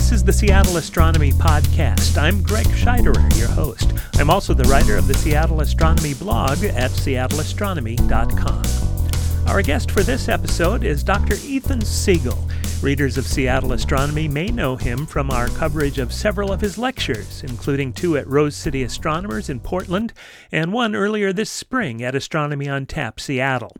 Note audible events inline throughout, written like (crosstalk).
This is the Seattle Astronomy Podcast. I'm Greg Scheiderer, your host. I'm also the writer of the Seattle Astronomy blog at seattleastronomy.com. Our guest for this episode is Dr. Ethan Siegel. Readers of Seattle Astronomy may know him from our coverage of several of his lectures, including two at Rose City Astronomers in Portland and one earlier this spring at Astronomy on Tap Seattle.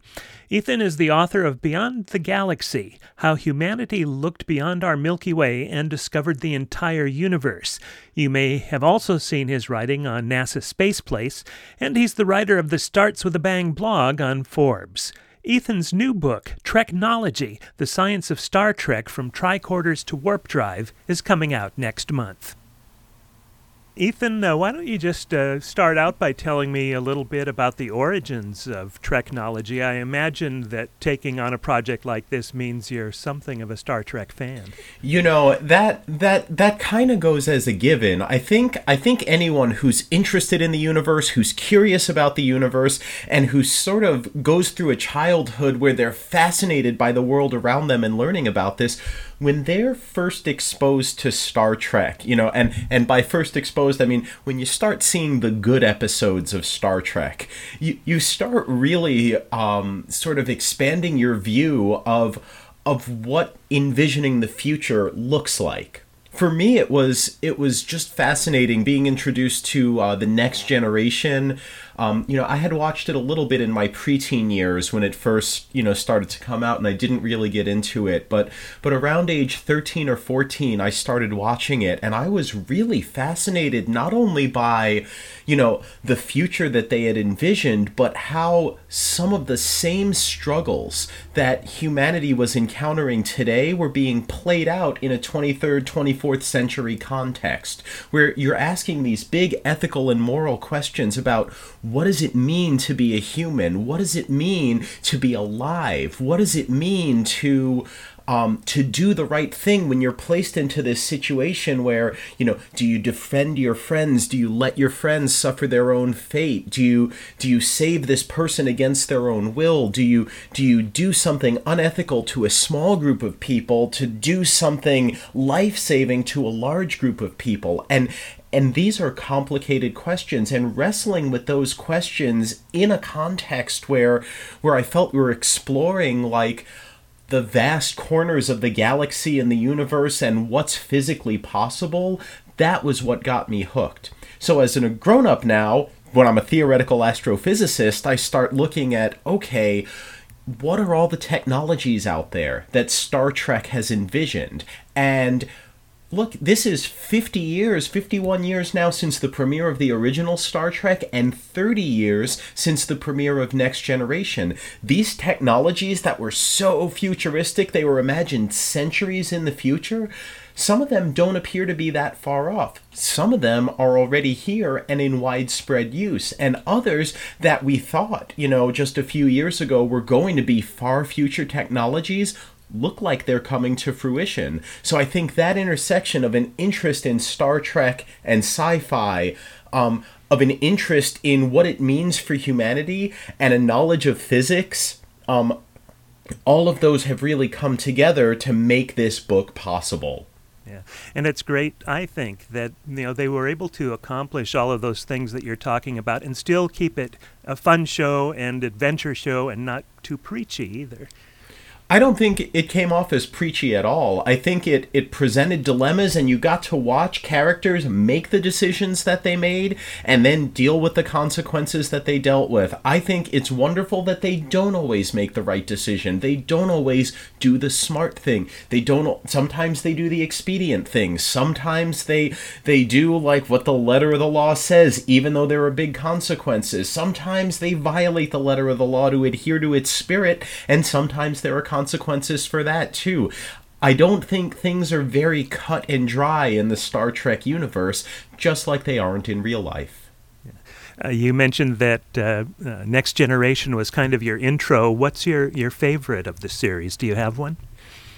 Ethan is the author of Beyond the Galaxy How Humanity Looked Beyond Our Milky Way and Discovered the Entire Universe. You may have also seen his writing on NASA Space Place, and he's the writer of the Starts with a Bang blog on Forbes. Ethan's new book, Treknology The Science of Star Trek from Tricorders to Warp Drive, is coming out next month. Ethan, uh, why don't you just uh, start out by telling me a little bit about the origins of Treknology? I imagine that taking on a project like this means you're something of a Star Trek fan. You know that that that kind of goes as a given. I think I think anyone who's interested in the universe, who's curious about the universe, and who sort of goes through a childhood where they're fascinated by the world around them and learning about this when they're first exposed to Star Trek, you know, and and by first exposed I mean when you start seeing the good episodes of Star Trek, you you start really um, sort of expanding your view of of what envisioning the future looks like. For me it was it was just fascinating being introduced to uh, the next generation um, you know, I had watched it a little bit in my preteen years when it first, you know, started to come out, and I didn't really get into it. But but around age 13 or 14, I started watching it, and I was really fascinated not only by, you know, the future that they had envisioned, but how some of the same struggles that humanity was encountering today were being played out in a 23rd, 24th century context, where you're asking these big ethical and moral questions about what does it mean to be a human? What does it mean to be alive? What does it mean to um, to do the right thing when you're placed into this situation where you know do you defend your friends do you let your friends suffer their own fate do you do you save this person against their own will do you do you do something unethical to a small group of people to do something life-saving to a large group of people and and these are complicated questions and wrestling with those questions in a context where where I felt we were exploring like the vast corners of the galaxy and the universe and what's physically possible, that was what got me hooked. So as a grown up now, when I'm a theoretical astrophysicist, I start looking at okay, what are all the technologies out there that Star Trek has envisioned? And look, this is 50 years, 51 years now since the premiere of the original Star Trek, and 30 years since the premiere of Next Generation. These technologies that were so futuristic, they were imagined centuries in the future. Some of them don't appear to be that far off. Some of them are already here and in widespread use, and others that we thought, you know, just a few years ago were going to be far future technologies look like they're coming to fruition. So I think that intersection of an interest in Star Trek and sci-fi, um, of an interest in what it means for humanity, and a knowledge of physics, um, all of those have really come together to make this book possible. Yeah, and it's great. I think that you know they were able to accomplish all of those things that you're talking about, and still keep it a fun show and adventure show, and not too preachy either. I don't think it came off as preachy at all. I think it, it presented dilemmas, and you got to watch characters make the decisions that they made and then deal with the consequences that they dealt with. I think it's wonderful that they don't always make the right decision. They don't always do the smart thing. They don't. Sometimes they do the expedient thing. Sometimes they they do like what the letter of the law says, even though there are big consequences. Sometimes they violate the letter of the law to adhere to its spirit, and sometimes there are consequences consequences for that too. I don't think things are very cut and dry in the Star Trek universe, just like they aren't in real life. Uh, you mentioned that uh, uh, Next Generation was kind of your intro. What's your, your favorite of the series? Do you have one?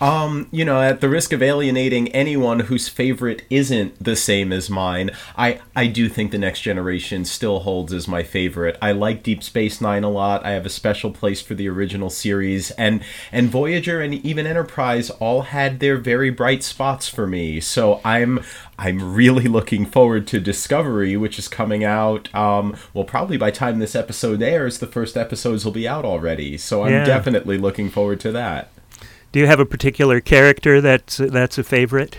Um, you know, at the risk of alienating anyone whose favorite isn't the same as mine, I I do think the next generation still holds as my favorite. I like Deep Space 9 a lot. I have a special place for the original series and and Voyager and even Enterprise all had their very bright spots for me. So I'm I'm really looking forward to Discovery, which is coming out. Um, well, probably by time this episode airs, the first episodes will be out already. So I'm Yeah. definitely looking forward to that. Do you have a particular character that's that's a favorite?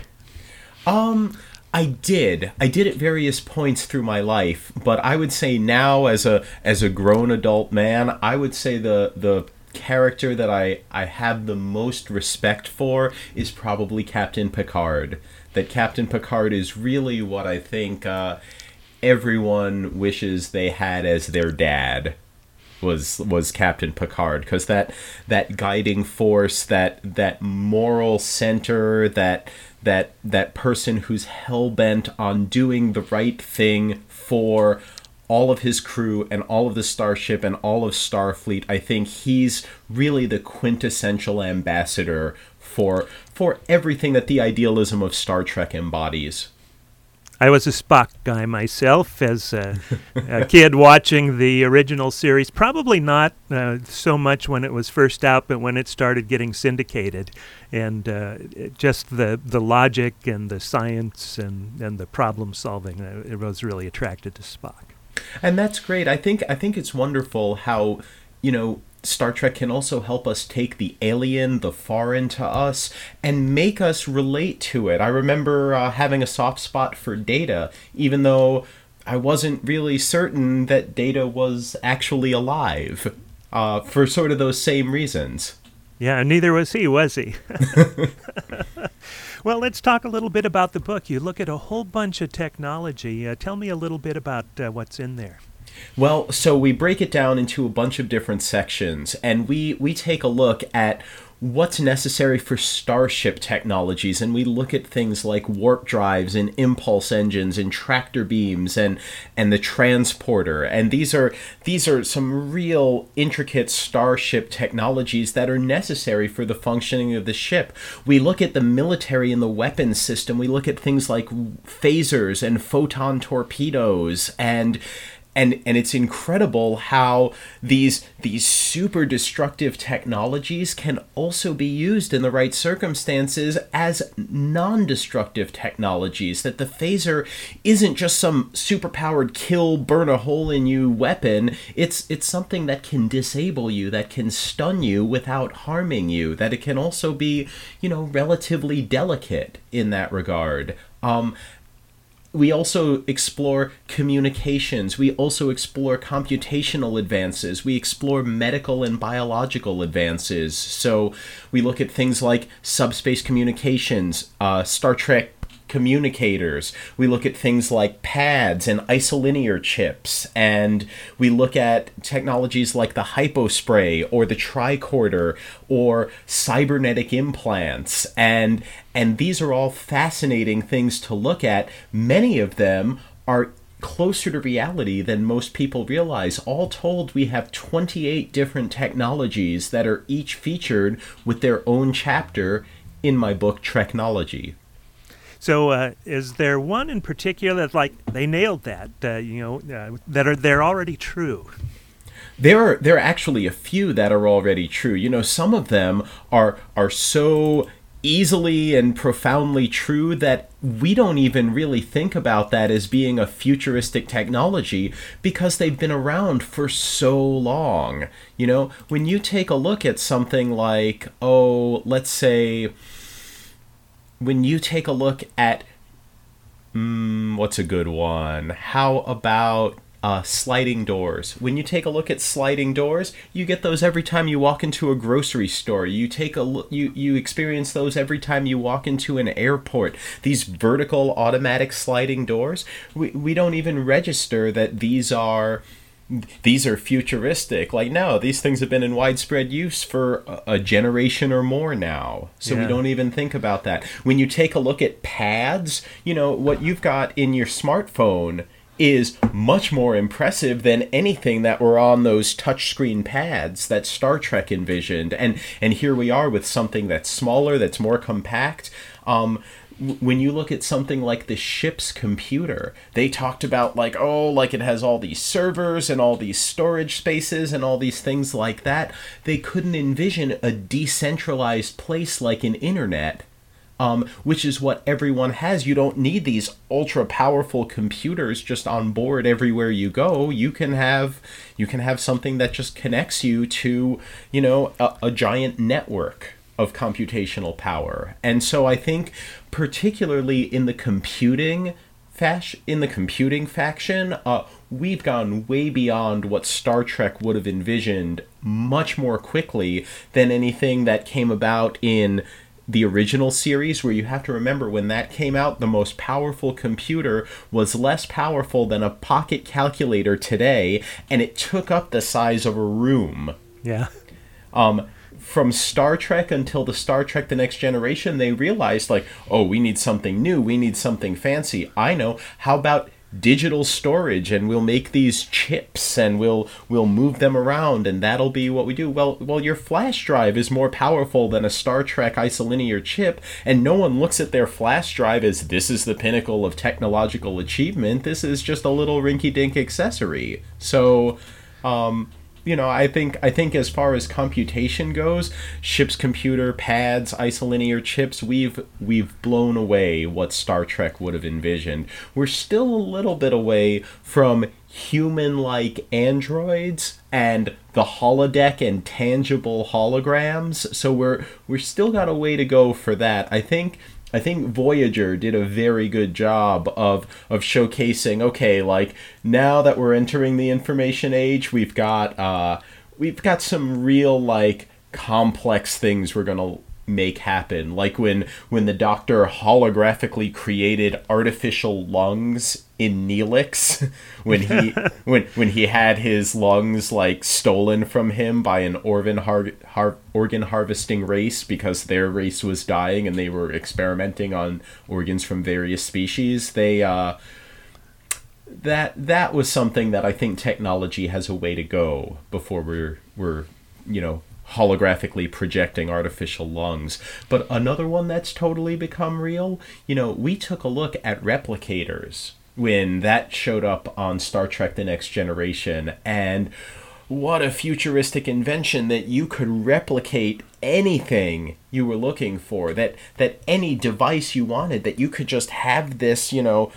Um, I did. I did at various points through my life, but I would say now, as a as a grown adult man, I would say the the character that I I have the most respect for is probably Captain Picard. That Captain Picard is really what I think uh, everyone wishes they had as their dad was was Captain Picard because that that guiding force that that moral center that that that person who's hell bent on doing the right thing for all of his crew and all of the starship and all of Starfleet I think he's really the quintessential ambassador for for everything that the idealism of Star Trek embodies I was a Spock guy myself as a, a (laughs) kid watching the original series. Probably not uh, so much when it was first out, but when it started getting syndicated, and uh, just the the logic and the science and, and the problem solving, uh, it was really attracted to Spock. And that's great. I think I think it's wonderful how, you know, Star Trek can also help us take the alien, the foreign to us, and make us relate to it. I remember uh, having a soft spot for Data, even though I wasn't really certain that Data was actually alive, uh, for sort of those same reasons. Yeah, neither was he, was he? (laughs) well, let's talk a little bit about the book. You look at a whole bunch of technology. Uh, tell me a little bit about uh, what's in there. Well, so we break it down into a bunch of different sections, and we we take a look at what's necessary for starship technologies and we look at things like warp drives and impulse engines and tractor beams and and the transporter. And these are these are some real intricate starship technologies that are necessary for the functioning of the ship. We look at the military and the weapons system. We look at things like phasers and photon torpedoes and and and it's incredible how these these super destructive technologies can also be used in the right circumstances as non-destructive technologies that the phaser isn't just some superpowered kill burn a hole in you weapon. It's it's something that can disable you that can stun you without harming you that it can also be you know relatively delicate in that regard. Um we also explore communications. We also explore computational advances. We explore medical and biological advances. So we look at things like subspace communications, uh, Star Trek communicators. We look at things like pads and isolinear chips, and we look at technologies like the hypospray or the tricorder or cybernetic implants, and and these are all fascinating things to look at. Many of them are closer to reality than most people realize. All told, we have 28 different technologies that are each featured with their own chapter in my book, Treknology. So, uh, is there one in particular that, like, they nailed that? Uh, you know, uh, that are they're already true. There are there are actually a few that are already true. You know, some of them are are so easily and profoundly true that we don't even really think about that as being a futuristic technology because they've been around for so long. You know, when you take a look at something like, oh, let's say, when you take a look at, mm, what's a good one? How about uh, sliding doors. When you take a look at sliding doors, you get those every time you walk into a grocery store. You take a look, you you experience those every time you walk into an airport. These vertical automatic sliding doors. We we don't even register that these are these are futuristic. Like no, these things have been in widespread use for a, a generation or more now. So we don't even think about that. When you take a look at pads, you know what you've got in your smartphone is much more impressive than anything that were on those touchscreen pads that Star Trek envisioned. And and here we are with something that's smaller, that's more compact. Um, when you look at something like the ship's computer, they talked about like, oh, like it has all these servers and all these storage spaces and all these things like that. They couldn't envision a decentralized place like an internet um, which is what everyone has. You don't need these ultra powerful computers just on board everywhere you go. You can have you can have something that just connects you to you know a, a giant network of computational power. And so I think particularly in the computing fash in the computing faction, uh, we've gone way beyond what Star Trek would have envisioned much more quickly than anything that came about in the original series where you have to remember when that came out the most powerful computer was less powerful than a pocket calculator today and it took up the size of a room yeah um from Star Trek until the Star Trek The Next Generation, they realized, like, oh, we need something new. We need something fancy. I know. How about digital storage and we'll make these chips and we'll we'll move them around and that'll be what we do well well your flash drive is more powerful than a Star Trek isolinear chip and no one looks at their flash drive as this is the pinnacle of technological achievement this is just a little rinky dink accessory so um you know, I think I think as far as computation goes, ship's computer, pads, isolinear chips, we've we've blown away what Star Trek would have envisioned. We're still a little bit away from human-like androids and the holodeck and tangible holograms, so we're we're still got a way to go for that. I think I think Voyager did a very good job of of showcasing. Okay, like now that we're entering the information age, we've got uh, we've got some real like complex things we're gonna make happen. Like when when the doctor holographically created artificial lungs in Neelix (laughs) when he (laughs) when when he had his lungs like stolen from him by an organ har- har- organ harvesting race because their race was dying and they were experimenting on organs from various species they uh that that was something that I think technology has a way to go before we're we're you know holographically projecting artificial lungs. But another one that's totally become real, you know, we took a look at replicators when that showed up on Star Trek The Next Generation, and what a futuristic invention that you could replicate anything you were looking for that that any device you wanted that you could just have this you know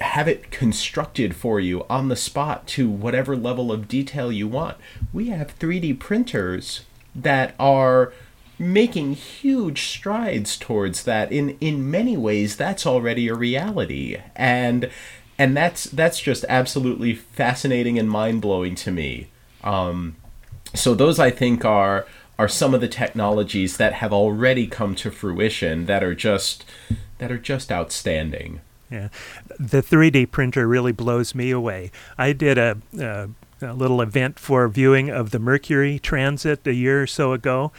have it constructed for you on the spot to whatever level of detail you want. We have 3D printers that are making huge strides towards that. In in many ways that's already a reality. And and that's that's just absolutely fascinating and mind-blowing to me. Um, so those i think are are some of the technologies that have already come to fruition that are just that are just outstanding yeah, the 3D printer really blows me away. I did a, a, a, little event for viewing of the Mercury transit a year or so ago.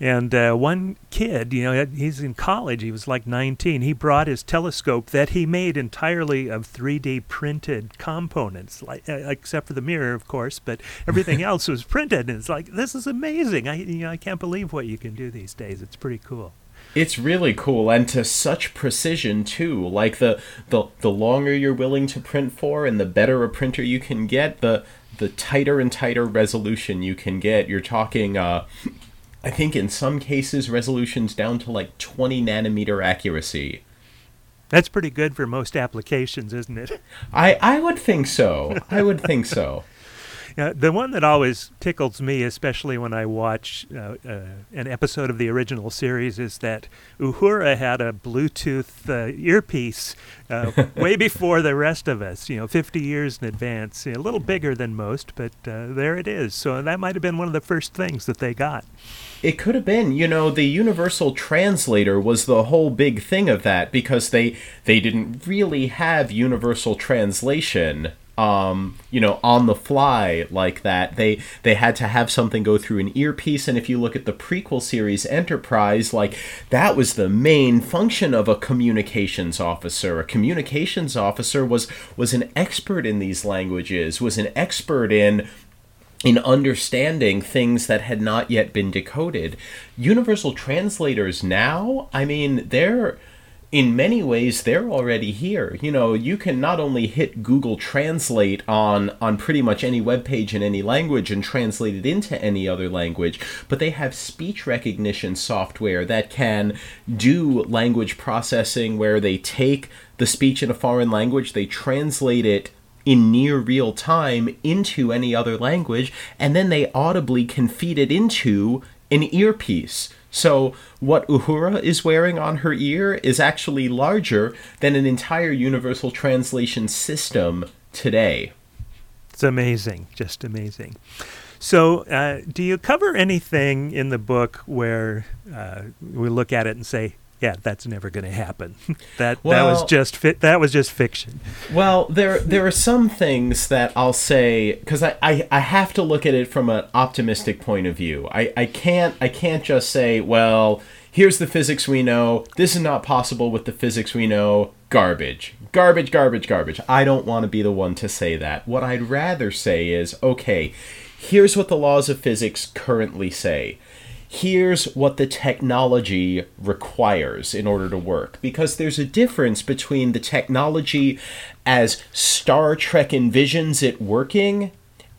And uh, one kid, you know, he's in college, he was like 19. He brought his telescope that he made entirely of 3D printed components, like, uh, except for the mirror, of course, but everything (laughs) else was printed. And it's like, this is amazing. I, you know, I can't believe what you can do these days. It's pretty cool. It's really cool and to such precision too. Like the the the longer you're willing to print for and the better a printer you can get, the the tighter and tighter resolution you can get. You're talking uh I think in some cases resolutions down to like 20 nanometer accuracy. That's pretty good for most applications, isn't it? I I would think so. I would think so. Uh, the one that always tickles me, especially when I watch uh, uh, an episode of the original series, is that Uhura had a Bluetooth uh, earpiece uh, (laughs) way before the rest of us, you know, 50 years in advance. A little bigger than most, but uh, there it is. So that might have been one of the first things that they got. It could have been, you know, the universal translator was the whole big thing of that because they they didn't really have universal translation um, you know, on the fly like that. They they had to have something go through an earpiece, and if you look at the prequel series Enterprise, like that was the main function of a communications officer. A communications officer was was an expert in these languages, was an expert in in understanding things that had not yet been decoded. Universal translators now, I mean, they're in many ways they're already here. You know, you can not only hit Google Translate on on pretty much any web page in any language and translate it into any other language, but they have speech recognition software that can do language processing where they take the speech in a foreign language, they translate it in near real time into any other language, and then they audibly can feed it into an earpiece. So, what Uhura is wearing on her ear is actually larger than an entire universal translation system today. It's amazing, just amazing. So, uh, do you cover anything in the book where uh, we look at it and say, yeah, that's never going to happen. (laughs) that well, that was just fi- that was just fiction. Well, there there are some things that I'll say because I, I, I have to look at it from an optimistic point of view. I, I can't I can't just say, well, here's the physics we know. This is not possible with the physics we know. Garbage. Garbage, garbage, garbage. I don't want to be the one to say that. What I'd rather say is, okay, here's what the laws of physics currently say here's what the technology requires in order to work. Because there's a difference between the technology as Star Trek envisions it working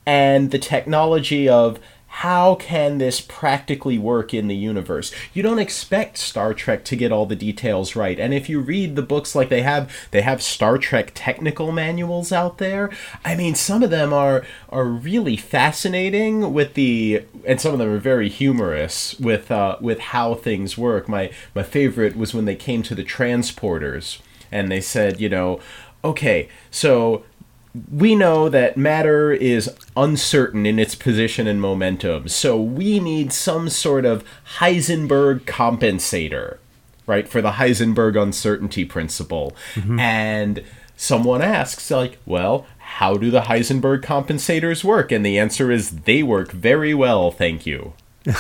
and the technology of how can this practically work in the universe? You don't expect Star Trek to get all the details right. And if you read the books like they have, they have Star Trek technical manuals out there. I mean, some of them are are really fascinating with the and some of them are very humorous with uh, with how things work. My my favorite was when they came to the transporters and they said, you know, okay, so we know that matter is uncertain in its position and momentum, so we need some sort of Heisenberg compensator, right, for the Heisenberg uncertainty principle. Mm-hmm. And someone asks, like, well, how do the Heisenberg compensators work? And the answer is they work very well, thank you. (laughs)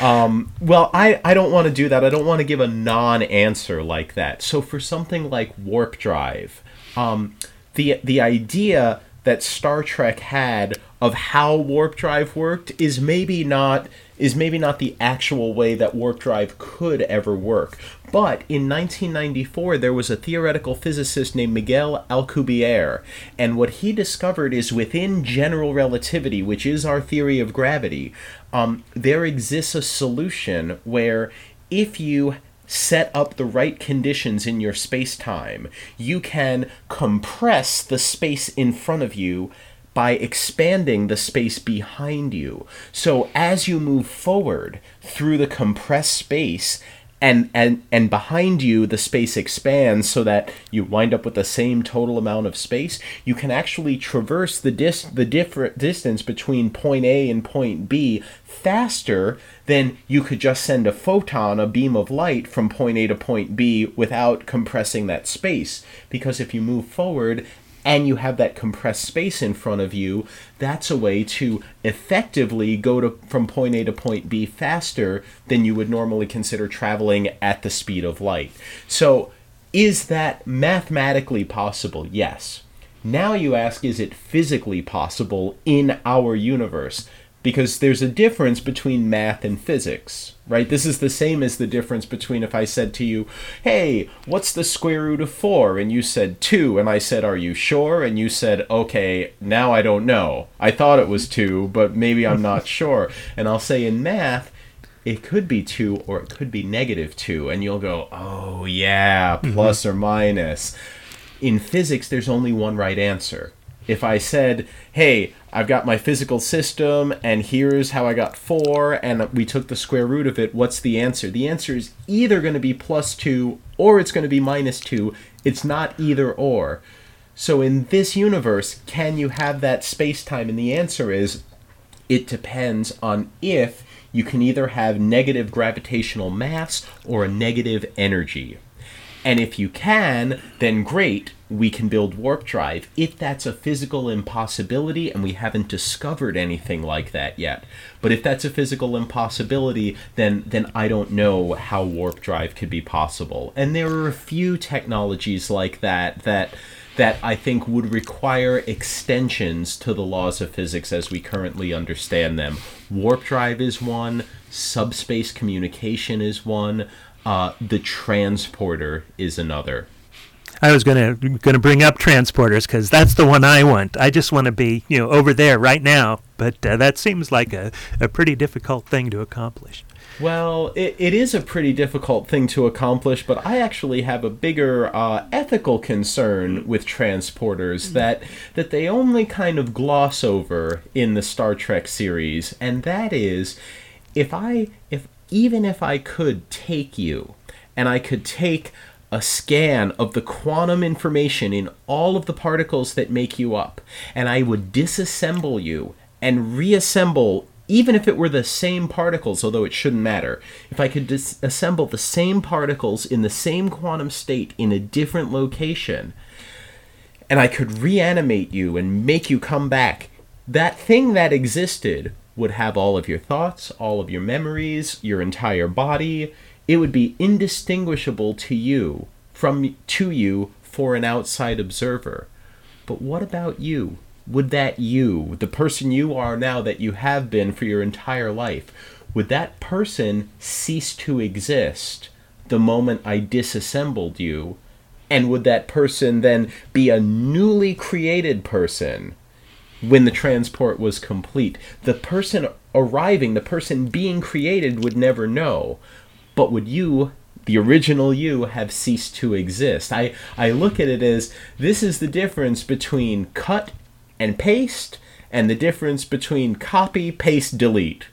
um, well, I, I don't want to do that. I don't want to give a non answer like that. So for something like warp drive, um, the the idea that Star Trek had of how warp drive worked is maybe not is maybe not the actual way that warp drive could ever work. But in 1994, there was a theoretical physicist named Miguel Alcubierre, and what he discovered is within general relativity, which is our theory of gravity, um, there exists a solution where if you set up the right conditions in your space time, you can compress the space in front of you by expanding the space behind you. So as you move forward through the compressed space, and and and behind you the space expands so that you wind up with the same total amount of space you can actually traverse the dis the different distance between point A and point B faster than you could just send a photon a beam of light from point A to point B without compressing that space because if you move forward and you have that compressed space in front of you, that's a way to effectively go to from point A to point B faster than you would normally consider traveling at the speed of light. So, is that mathematically possible? Yes. Now you ask, is it physically possible in our universe? Because there's a difference between math and physics, right? This is the same as the difference between if I said to you, hey, what's the square root of 4? And you said 2, and I said, are you sure? And you said, okay, now I don't know. I thought it was 2, but maybe I'm not (laughs) sure. And I'll say in math, it could be 2 or it could be negative 2. And you'll go, oh, yeah, mm-hmm. plus or minus. In physics, there's only one right answer. If I said, hey, I've got my physical system, and here's how I got four, and we took the square root of it. What's the answer? The answer is either going to be plus two or it's going to be minus two. It's not either or. So in this universe, can you have that space time? And the answer is it depends on if you can either have negative gravitational mass or a negative energy. And if you can, then great, we can build warp drive if that's a physical impossibility and we haven't discovered anything like that yet. But if that's a physical impossibility, then then I don't know how warp drive could be possible. And there are a few technologies like that that that I think would require extensions to the laws of physics as we currently understand them. Warp drive is one, subspace communication is one, uh, the transporter is another. I was gonna gonna bring up transporters because that's the one I want. I just want to be you know over there right now, but uh, that seems like a, a pretty difficult thing to accomplish. Well, it, it is a pretty difficult thing to accomplish, but I actually have a bigger uh, ethical concern with transporters that that they only kind of gloss over in the Star Trek series, and that is if I if even if I could take you and I could take a scan of the quantum information in all of the particles that make you up, and I would disassemble you and reassemble, even if it were the same particles, although it shouldn't matter. If I could disassemble the same particles in the same quantum state in a different location, and I could reanimate you and make you come back, that thing that existed would have all of your thoughts, all of your memories, your entire body it would be indistinguishable to you from to you for an outside observer. But what about you? Would that you, the person you are now that you have been for your entire life, would that person cease to exist the moment I disassembled you? And would that person then be a newly created person when the transport was complete? The person arriving, the person being created would never know but would you the original you have ceased to exist i i look at it as this is the difference between cut and paste and the difference between copy paste delete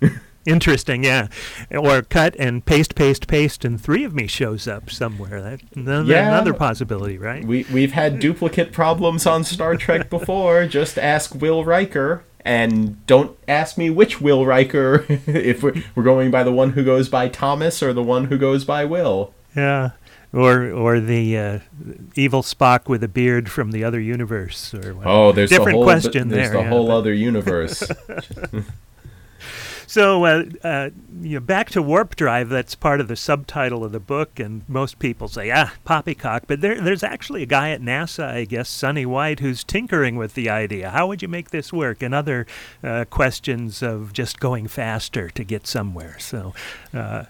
(laughs) Interesting, yeah. Or cut and paste, paste, paste, and three of me shows up somewhere. That another, yeah, another possibility, right? We we've had duplicate problems on Star Trek before. (laughs) Just ask Will Riker. And don't ask me which Will Riker, (laughs) if we're, we're going by the one who goes by Thomas or the one who goes by Will. Yeah, or or the uh, evil Spock with a beard from the other universe. Or whatever. oh, there's a different whole, question there's there. There's the yeah, whole but... other universe. (laughs) (laughs) So, uh, uh, you know, back to warp drive. That's part of the subtitle of the book, and most people say, "Ah, poppycock." But there, there's actually a guy at NASA, I guess, Sonny White, who's tinkering with the idea. How would you make this work? And other uh, questions of just going faster to get somewhere. So, uh,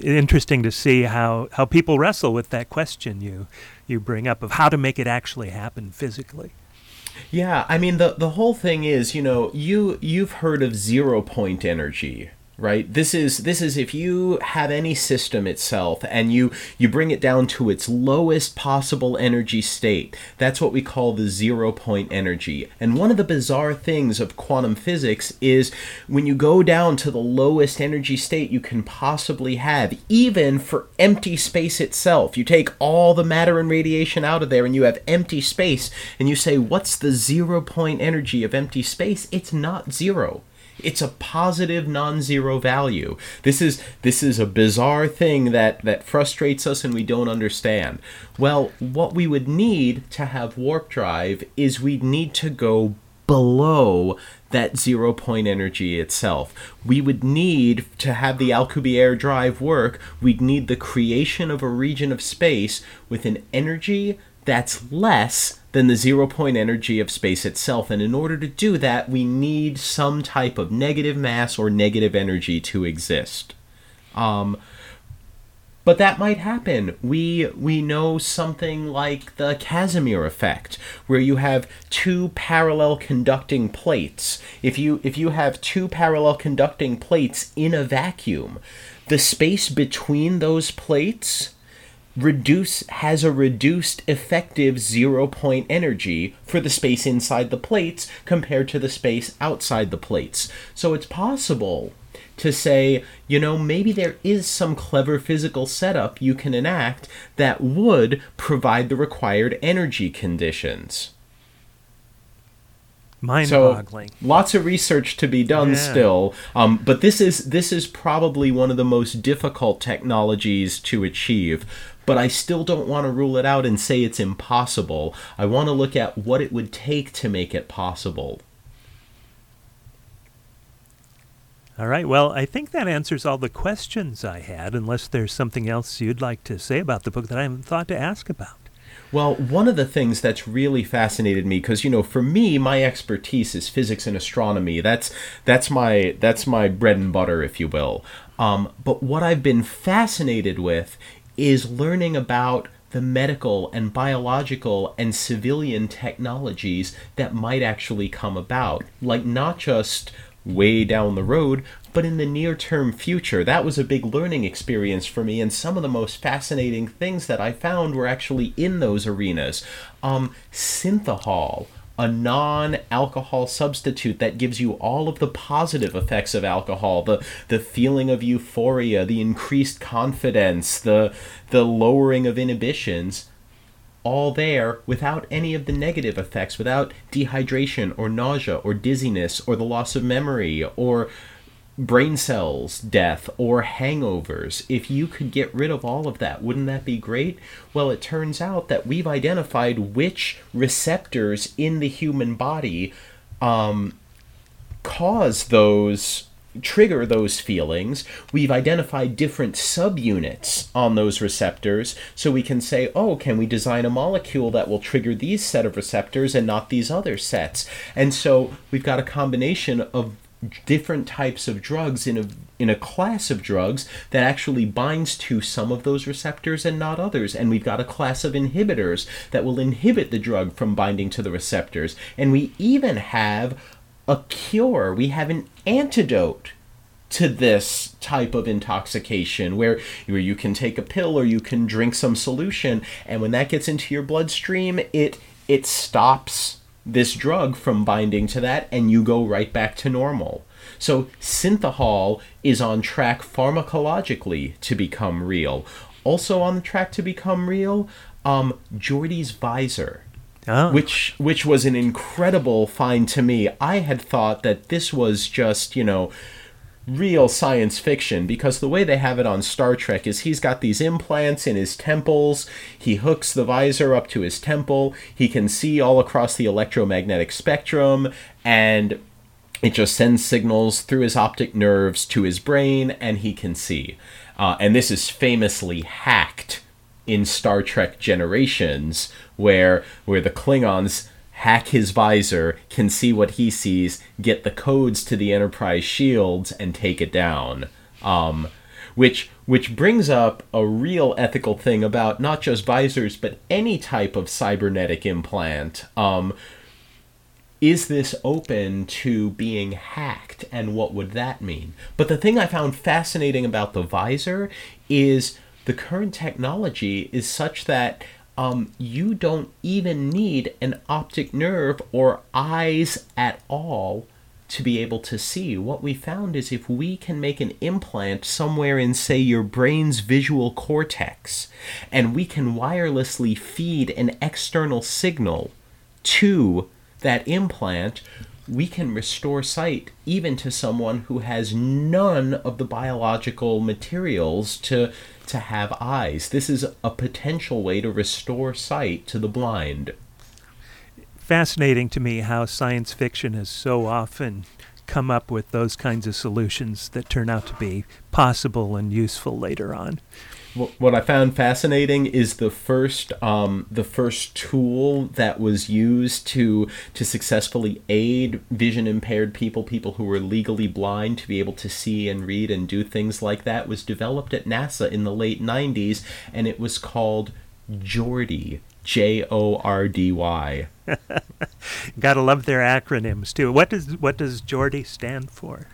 interesting to see how how people wrestle with that question you you bring up of how to make it actually happen physically. Yeah, I mean the the whole thing is, you know, you you've heard of zero point energy, right? This is this is if you have any system itself and you you bring it down to its lowest possible energy state that's what we call the zero point energy. And one of the bizarre things of quantum physics is when you go down to the lowest energy state you can possibly have even for empty space itself. You take all the matter and radiation out of there and you have empty space and you say what's the zero point energy of empty space? It's not zero it's a positive non-zero value. This is this is a bizarre thing that that frustrates us and we don't understand. Well, what we would need to have warp drive is we'd need to go below that zero point energy itself. We would need to have the Alcubierre drive work, we'd need the creation of a region of space with an energy that's less than the zero point energy of space itself. And in order to do that, we need some type of negative mass or negative energy to exist. Um, but that might happen. We we know something like the Casimir effect, where you have two parallel conducting plates. If you if you have two parallel conducting plates in a vacuum, the space between those plates reduce has a reduced effective zero point energy for the space inside the plates compared to the space outside the plates. So it's possible to say, you know, maybe there is some clever physical setup you can enact that would provide the required energy conditions. Mind-boggling. So, lots of research to be done yeah. still, um, but this is this is probably one of the most difficult technologies to achieve. But I still don't want to rule it out and say it's impossible. I want to look at what it would take to make it possible. All right. Well, I think that answers all the questions I had, unless there's something else you'd like to say about the book that I haven't thought to ask about. Well, one of the things that's really fascinated me because you know, for me, my expertise is physics and astronomy. That's that's my that's my bread and butter, if you will. Um, but what I've been fascinated with is learning about the medical and biological and civilian technologies that might actually come about, like not just way down the road, but in the near term future. That was a big learning experience for me, and some of the most fascinating things that I found were actually in those arenas. Um, synthehol, a non alcohol substitute that gives you all of the positive effects of alcohol the, the feeling of euphoria, the increased confidence, the, the lowering of inhibitions all there without any of the negative effects, without dehydration or nausea or dizziness or the loss of memory or brain cells death or hangovers. If you could get rid of all of that, wouldn't that be great? Well, it turns out that we've identified which receptors in the human body um, cause those trigger those feelings, we've identified different subunits on those receptors, so we can say, oh, can we design a molecule that will trigger these set of receptors and not these other sets? And so we've got a combination of different types of drugs in a in a class of drugs that actually binds to some of those receptors and not others and we've got a class of inhibitors that will inhibit the drug from binding to the receptors and we even have a cure. We have an antidote to this type of intoxication where, where you can take a pill or you can drink some solution and when that gets into your bloodstream it it stops this drug from binding to that and you go right back to normal. So synthehol is on track pharmacologically to become real. Also on the track to become real, um, visor oh. which which was an incredible find to me. I had thought that this was just you know real science fiction because the way they have it on Star Trek is he's got these implants in his temples. He hooks the visor up to his temple. He can see all across the electromagnetic spectrum and it just sends signals through his optic nerves to his brain and he can see. Uh, and this is famously hacked in Star Trek Generations, where where the Klingons hack his visor, can see what he sees, get the codes to the Enterprise shields, and take it down. Um, which which brings up a real ethical thing about not just visors but any type of cybernetic implant. Um, is this open to being hacked, and what would that mean? But the thing I found fascinating about the visor is the current technology is such that um, you don't even need an optic nerve or eyes at all to be able to see. What we found is if we can make an implant somewhere in, say, your brain's visual cortex, and we can wirelessly feed an external signal to that implant, we can restore sight even to someone who has none of the biological materials to to have eyes. This is a potential way to restore sight to the blind. Fascinating to me how science fiction has so often come up with those kinds of solutions that turn out to be possible and useful later on what I found fascinating is the first um, the first tool that was used to to successfully aid vision impaired people, people who were legally blind, to be able to see and read and do things like that, was developed at NASA in the late '90s, and it was called Jordy. J O R D Y. (laughs) Gotta love their acronyms too. What does what does Jordy stand for?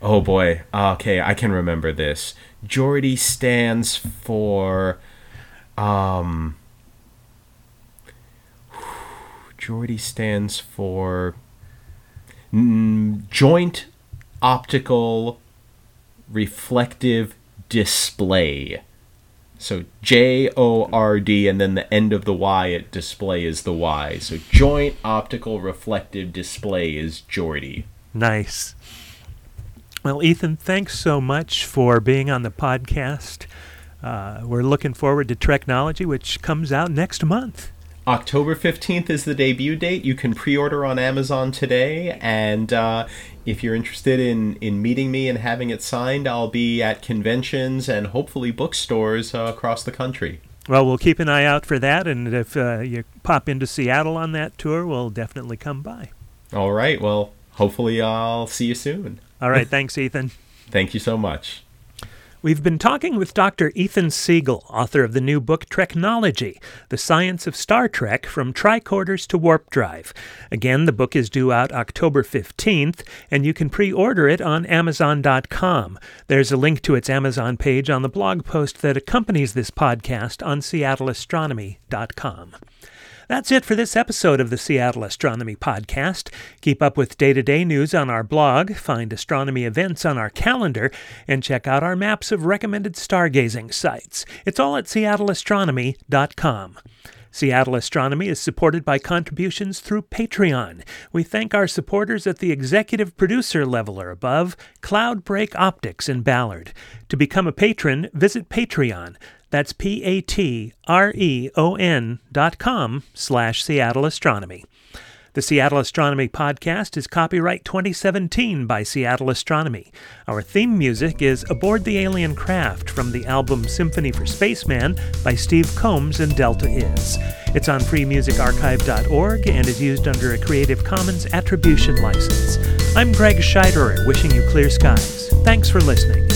Oh boy. Okay, I can remember this. Jordy stands for um Jordy stands for mm, joint optical reflective display. So J O R D, and then the end of the Y at display is the Y. So Joint Optical Reflective Display is Geordi. Nice. Well, Ethan, thanks so much for being on the podcast. Uh, we're looking forward to Treknology, which comes out next month. October 15th is the debut date. You can pre order on Amazon today. And uh, if you're interested in, in meeting me and having it signed, I'll be at conventions and hopefully bookstores uh, across the country. Well, we'll keep an eye out for that. And if uh, you pop into Seattle on that tour, we'll definitely come by. All right. Well, hopefully I'll see you soon. All right. Thanks, Ethan. (laughs) Thank you so much. We've been talking with Dr. Ethan Siegel, author of the new book Treknology The Science of Star Trek from Tricorders to Warp Drive. Again, the book is due out October 15th, and you can pre order it on Amazon.com. There's a link to its Amazon page on the blog post that accompanies this podcast on SeattleAstronomy.com. That's it for this episode of the Seattle Astronomy Podcast. Keep up with day to day news on our blog, find astronomy events on our calendar, and check out our maps of recommended stargazing sites. It's all at seattleastronomy.com. Seattle Astronomy is supported by contributions through Patreon. We thank our supporters at the executive producer level or above, Cloudbreak Optics in Ballard. To become a patron, visit Patreon. That's P-A-T-R-E-O-N dot com slash Seattle Astronomy. The Seattle Astronomy Podcast is copyright 2017 by Seattle Astronomy. Our theme music is Aboard the Alien Craft from the album Symphony for Spaceman by Steve Combs and Delta Is. It's on freemusicarchive.org and is used under a Creative Commons Attribution License. I'm Greg Scheiderer, wishing you clear skies. Thanks for listening.